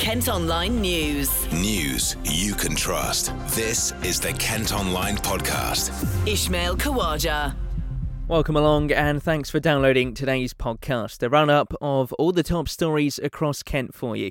Kent Online News. News you can trust. This is the Kent Online Podcast. Ishmael Kawaja. Welcome along and thanks for downloading today's podcast, a run up of all the top stories across Kent for you.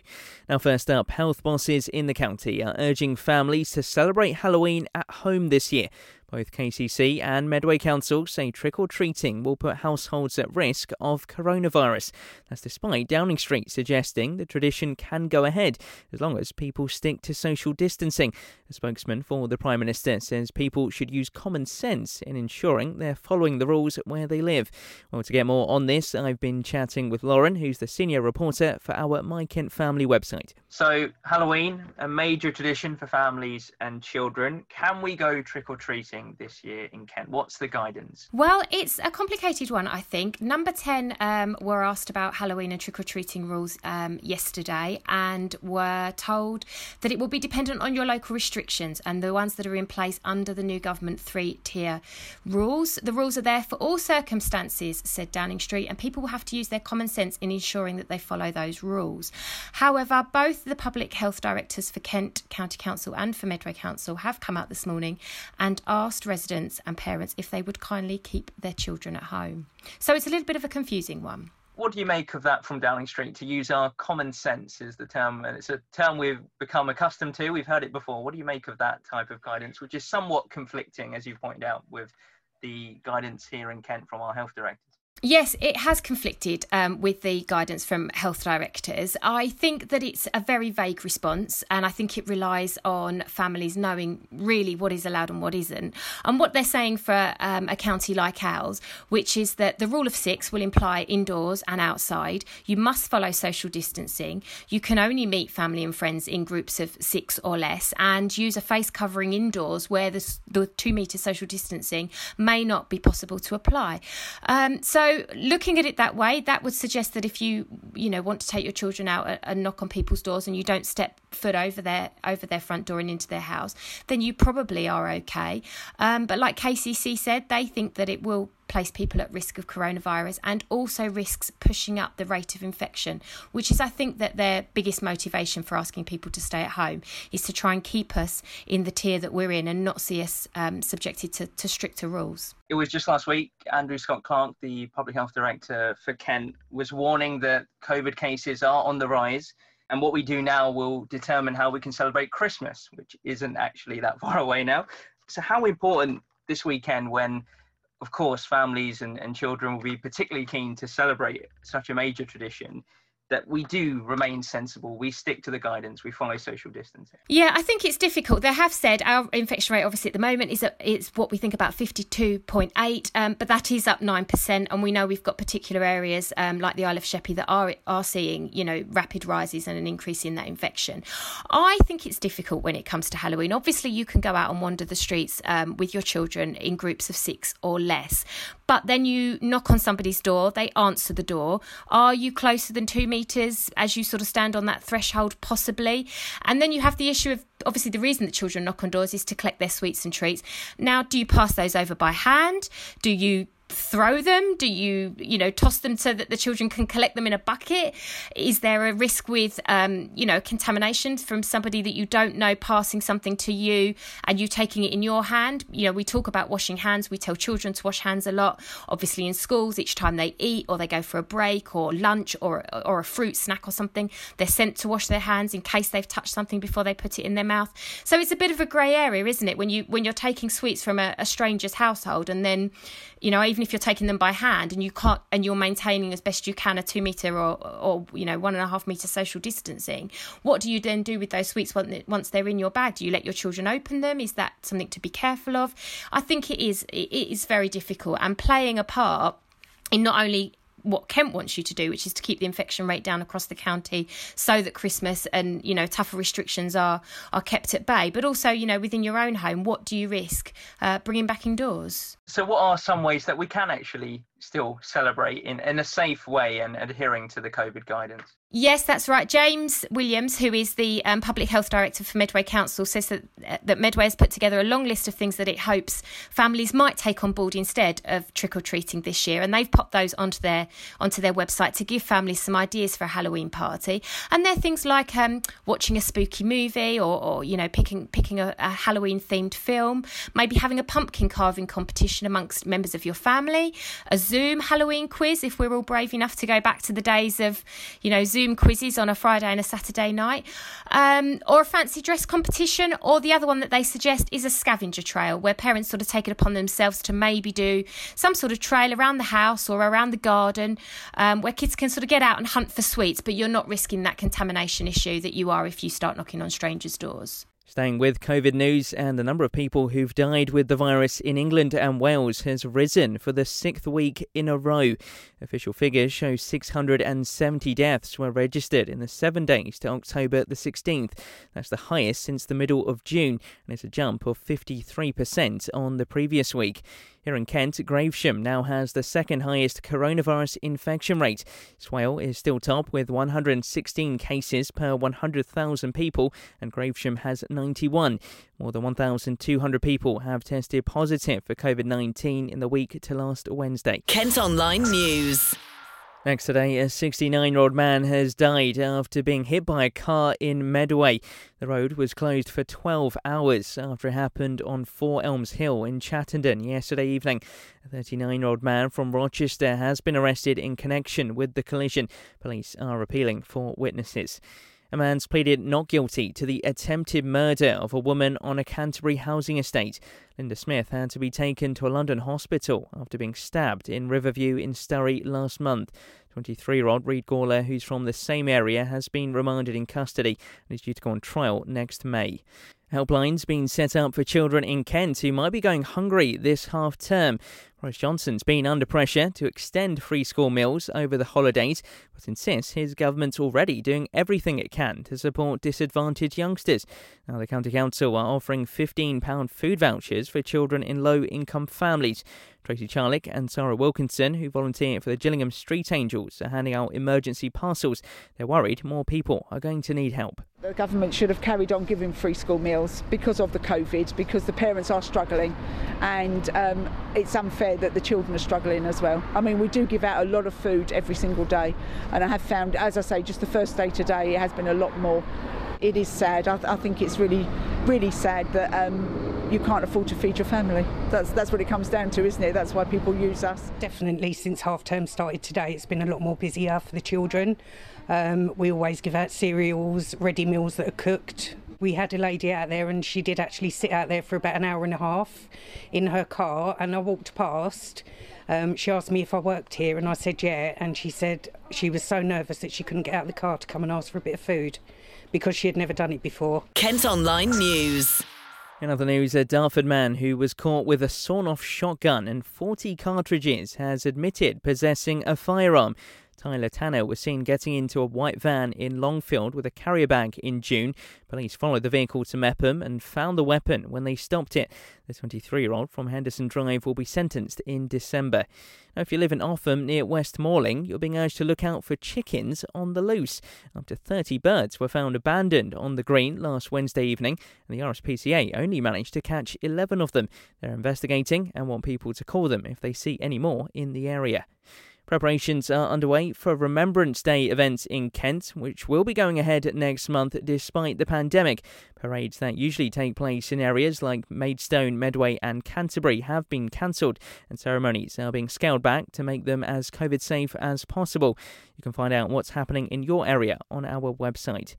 Now, first up, health bosses in the county are urging families to celebrate Halloween at home this year both KCC and Medway Council say trick or treating will put households at risk of coronavirus. That's despite Downing Street suggesting the tradition can go ahead as long as people stick to social distancing. A spokesman for the Prime Minister says people should use common sense in ensuring they're following the rules where they live. Well, to get more on this, I've been chatting with Lauren, who's the senior reporter for our My Kent Family website. So, Halloween, a major tradition for families and children. Can we go trick or treating? This year in Kent? What's the guidance? Well, it's a complicated one, I think. Number 10 um, were asked about Halloween and trick or treating rules um, yesterday and were told that it will be dependent on your local restrictions and the ones that are in place under the new government three tier rules. The rules are there for all circumstances, said Downing Street, and people will have to use their common sense in ensuring that they follow those rules. However, both the public health directors for Kent County Council and for Medway Council have come out this morning and asked asked residents and parents if they would kindly keep their children at home. So it's a little bit of a confusing one. What do you make of that from Downing Street? To use our common sense is the term, and it's a term we've become accustomed to. We've heard it before. What do you make of that type of guidance, which is somewhat conflicting, as you pointed out, with the guidance here in Kent from our health director? Yes, it has conflicted um, with the guidance from health directors. I think that it's a very vague response, and I think it relies on families knowing really what is allowed and what isn't. And what they're saying for um, a county like ours, which is that the rule of six will imply indoors and outside. You must follow social distancing. You can only meet family and friends in groups of six or less, and use a face covering indoors where the, the two metre social distancing may not be possible to apply. Um, so so looking at it that way, that would suggest that if you you know want to take your children out and knock on people's doors and you don't step foot over their over their front door and into their house, then you probably are okay. Um, but like KCC said, they think that it will place people at risk of coronavirus and also risks pushing up the rate of infection, which is, I think, that their biggest motivation for asking people to stay at home is to try and keep us in the tier that we're in and not see us um, subjected to, to stricter rules. It was just last week, Andrew Scott Clark, the Public Health Director for Kent, was warning that COVID cases are on the rise. And what we do now will determine how we can celebrate Christmas, which isn't actually that far away now. So, how important this weekend when of course, families and, and children will be particularly keen to celebrate such a major tradition that we do remain sensible. We stick to the guidance. We follow social distancing. Yeah, I think it's difficult. They have said our infection rate, obviously, at the moment is it's what we think about fifty two point eight, um, but that is up nine percent, and we know we've got particular areas um, like the Isle of Sheppey that are are seeing you know rapid rises and an increase in that infection. I think it's difficult when it comes to Halloween. Obviously, you can go out and wander the streets um, with your children in groups of six or less, but then you knock on somebody's door, they answer the door. Are you closer than two meters? as you sort of stand on that threshold, possibly. And then you have the issue of obviously the reason that children knock on doors is to collect their sweets and treats. Now, do you pass those over by hand? Do you throw them? Do you, you know, toss them so that the children can collect them in a bucket? Is there a risk with, um, you know, contamination from somebody that you don't know passing something to you and you taking it in your hand? You know, we talk about washing hands. We tell children to wash hands a lot. Obviously, in schools, each time they eat or they go for a break or lunch or or a fruit snack or something, they're sent to wash their hands in case they've touched something before they put it in their mouth. So it's a bit of a grey area, isn't it? When you when you're taking sweets from a, a stranger's household and then, you know, even even if you're taking them by hand and you can't and you're maintaining as best you can a two meter or or you know one and a half meter social distancing what do you then do with those sweets once they're in your bag do you let your children open them is that something to be careful of i think it is it is very difficult and playing a part in not only what Kent wants you to do, which is to keep the infection rate down across the county, so that Christmas and you know tougher restrictions are are kept at bay. But also, you know, within your own home, what do you risk uh, bringing back indoors? So, what are some ways that we can actually still celebrate in, in a safe way and adhering to the COVID guidance? Yes, that's right. James Williams, who is the um, public health director for Medway Council, says that uh, that Medway has put together a long list of things that it hopes families might take on board instead of trick or treating this year, and they've popped those onto their onto their website to give families some ideas for a Halloween party. And they're things like um, watching a spooky movie, or, or you know picking picking a, a Halloween themed film, maybe having a pumpkin carving competition amongst members of your family, a Zoom Halloween quiz if we're all brave enough to go back to the days of you know Zoom Zoom quizzes on a Friday and a Saturday night, um, or a fancy dress competition, or the other one that they suggest is a scavenger trail where parents sort of take it upon themselves to maybe do some sort of trail around the house or around the garden um, where kids can sort of get out and hunt for sweets, but you're not risking that contamination issue that you are if you start knocking on strangers' doors. Staying with COVID news, and the number of people who've died with the virus in England and Wales has risen for the sixth week in a row. Official figures show 670 deaths were registered in the seven days to October the 16th. That's the highest since the middle of June, and it's a jump of 53% on the previous week. Here in Kent, Gravesham now has the second highest coronavirus infection rate. Swale is still top with 116 cases per 100,000 people, and Gravesham has 91. More than 1,200 people have tested positive for COVID 19 in the week to last Wednesday. Kent Online News. Next today, a 69 year old man has died after being hit by a car in Medway. The road was closed for 12 hours after it happened on Four Elms Hill in Chattenden yesterday evening. A 39 year old man from Rochester has been arrested in connection with the collision. Police are appealing for witnesses. A man's pleaded not guilty to the attempted murder of a woman on a Canterbury housing estate. Linda Smith had to be taken to a London hospital after being stabbed in Riverview in Sturry last month. 23 year old Reed Gawler, who's from the same area, has been remanded in custody and is due to go on trial next May. Helplines being set up for children in Kent who might be going hungry this half term. Boris Johnson's been under pressure to extend free school meals over the holidays, but insists his government's already doing everything it can to support disadvantaged youngsters. Now, the County Council are offering £15 food vouchers for children in low income families. Tracy Charlick and Sarah Wilkinson, who volunteer for the Gillingham Street Angels, are handing out emergency parcels. They're worried more people are going to need help. The government should have carried on giving free school meals because of the COVID, because the parents are struggling, and um, it's unfair that the children are struggling as well. I mean, we do give out a lot of food every single day, and I have found, as I say, just the first day today, it has been a lot more. It is sad. I, th- I think it's really, really sad that um, you can't afford to feed your family. That's that's what it comes down to, isn't it? That's why people use us. Definitely, since half term started today, it's been a lot more busier for the children. Um, we always give out cereals, ready meals that are cooked. We had a lady out there, and she did actually sit out there for about an hour and a half in her car. And I walked past. Um, she asked me if I worked here, and I said yeah. And she said she was so nervous that she couldn't get out of the car to come and ask for a bit of food because she had never done it before. Kent Online News. In other news, a Dartford man who was caught with a sawn off shotgun and 40 cartridges has admitted possessing a firearm. Tyler Tanner was seen getting into a white van in Longfield with a carrier bag in June. Police followed the vehicle to Meopham and found the weapon when they stopped it. The 23 year old from Henderson Drive will be sentenced in December. Now, if you live in Offham near West Malling, you're being urged to look out for chickens on the loose. Up to 30 birds were found abandoned on the green last Wednesday evening, and the RSPCA only managed to catch 11 of them. They're investigating and want people to call them if they see any more in the area. Preparations are underway for Remembrance Day events in Kent, which will be going ahead next month despite the pandemic. Parades that usually take place in areas like Maidstone, Medway, and Canterbury have been cancelled, and ceremonies are being scaled back to make them as COVID safe as possible. You can find out what's happening in your area on our website.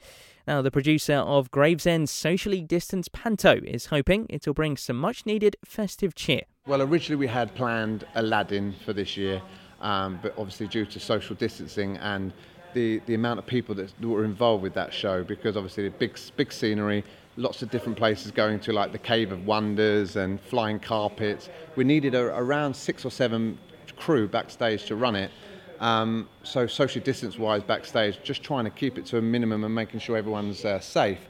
Now, the producer of Gravesend's socially distanced panto is hoping it'll bring some much needed festive cheer. Well, originally we had planned Aladdin for this year um, but obviously due to social distancing and the, the amount of people that were involved with that show, because obviously the big big scenery, lots of different places going to like the Cave of Wonders and flying carpets. We needed a, around six or seven crew backstage to run it. Um, so social distance wise backstage, just trying to keep it to a minimum and making sure everyone's uh, safe.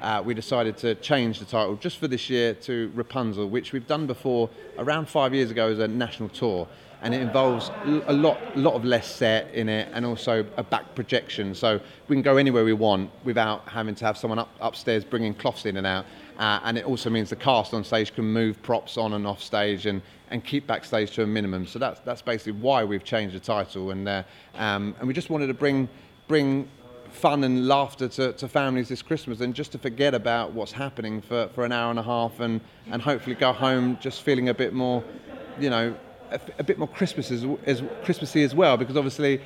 Uh, we decided to change the title just for this year to Rapunzel, which we've done before around five years ago as a national tour. And it involves a lot, lot of less set in it, and also a back projection. So we can go anywhere we want without having to have someone up, upstairs bringing cloths in and out. Uh, and it also means the cast on stage can move props on and off stage and, and keep backstage to a minimum. So that's that's basically why we've changed the title, and uh, um, and we just wanted to bring bring fun and laughter to, to families this Christmas and just to forget about what's happening for, for an hour and a half and, and hopefully go home just feeling a bit more, you know, a, a bit more Christmas as, as Christmassy as well. Because obviously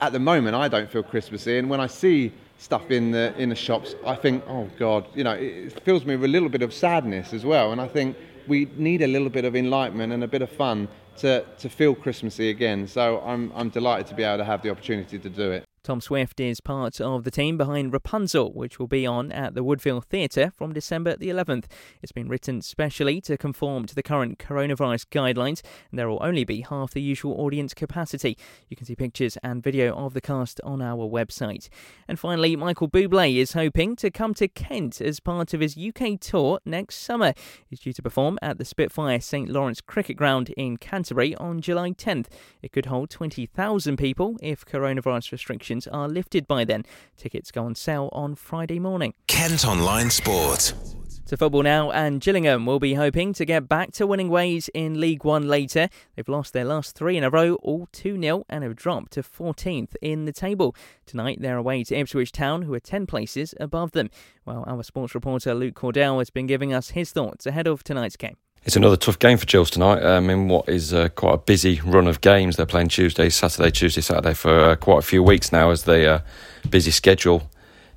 at the moment I don't feel Christmassy. And when I see stuff in the in the shops I think oh god you know it fills me with a little bit of sadness as well. And I think we need a little bit of enlightenment and a bit of fun to, to feel Christmassy again. So I'm, I'm delighted to be able to have the opportunity to do it. Tom Swift is part of the team behind Rapunzel, which will be on at the Woodville Theatre from December the 11th. It's been written specially to conform to the current coronavirus guidelines, and there will only be half the usual audience capacity. You can see pictures and video of the cast on our website. And finally, Michael Bublé is hoping to come to Kent as part of his UK tour next summer. He's due to perform at the Spitfire St Lawrence Cricket Ground in Canterbury on July 10th. It could hold 20,000 people if coronavirus restrictions restrictions are lifted by then. Tickets go on sale on Friday morning. Kent Online Sport. To football now, and Gillingham will be hoping to get back to winning ways in League One later. They've lost their last three in a row, all 2 0, and have dropped to 14th in the table. Tonight they're away to Ipswich Town, who are 10 places above them. Well, our sports reporter Luke Cordell has been giving us his thoughts ahead of tonight's game. It's another tough game for Gills tonight. Um, in what is uh, quite a busy run of games, they're playing Tuesday, Saturday, Tuesday, Saturday for uh, quite a few weeks now as the uh, busy schedule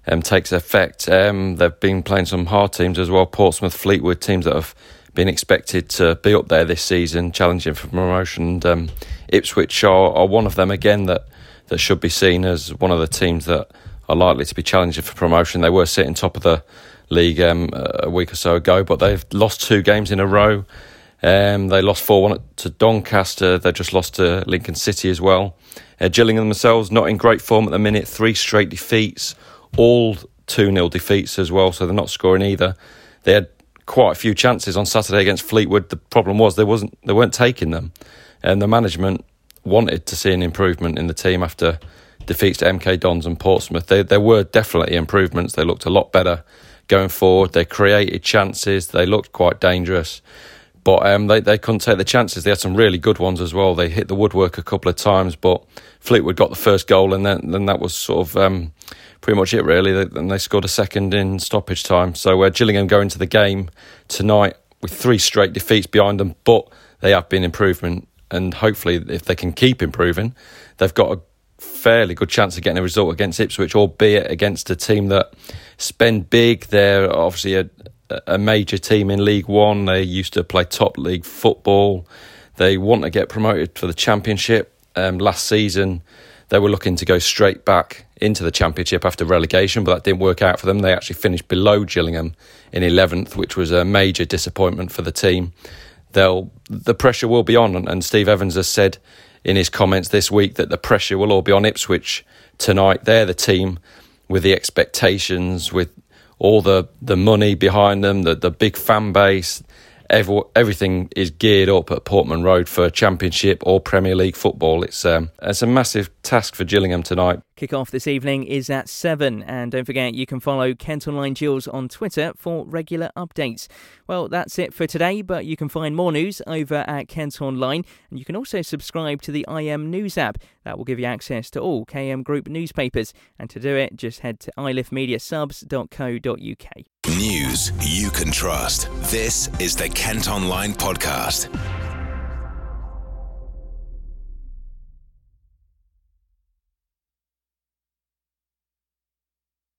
um, takes effect. Um, they've been playing some hard teams as well. Portsmouth, Fleetwood, teams that have been expected to be up there this season, challenging for promotion. And, um, Ipswich are, are one of them again that that should be seen as one of the teams that are likely to be challenging for promotion. They were sitting top of the league um, a week or so ago, but they've lost two games in a row. Um, they lost 4 1 to Doncaster. They just lost to Lincoln City as well. Uh, Gillingham themselves not in great form at the minute. Three straight defeats, all 2 0 defeats as well, so they're not scoring either. They had quite a few chances on Saturday against Fleetwood. The problem was they wasn't they weren't taking them, and the management wanted to see an improvement in the team after defeats to MK Dons and Portsmouth. They, there were definitely improvements. They looked a lot better going forward. They created chances. They looked quite dangerous, but um, they they couldn't take the chances. They had some really good ones as well. They hit the woodwork a couple of times, but Fleetwood got the first goal, and then then that was sort of. Um, pretty much it, really. And they scored a second in stoppage time. So uh, Gillingham go into the game tonight with three straight defeats behind them, but they have been improvement. And hopefully, if they can keep improving, they've got a fairly good chance of getting a result against Ipswich, albeit against a team that spend big. They're obviously a, a major team in League One. They used to play top league football. They want to get promoted for the Championship. Um, last season, they were looking to go straight back into the Championship after relegation, but that didn't work out for them. They actually finished below Gillingham in 11th, which was a major disappointment for the team. They'll the pressure will be on, and Steve Evans has said in his comments this week that the pressure will all be on Ipswich tonight. They're the team with the expectations, with all the, the money behind them, the, the big fan base. Every, everything is geared up at Portman Road for Championship or Premier League football. It's um, it's a massive task for Gillingham tonight. Kick-off this evening is at 7 and don't forget you can follow Kent Online Gills on Twitter for regular updates. Well, that's it for today, but you can find more news over at Kent Online and you can also subscribe to the IM News app. That will give you access to all KM Group newspapers and to do it just head to iliffemediasubs.co.uk. News you can trust. This is the Kent Online Podcast.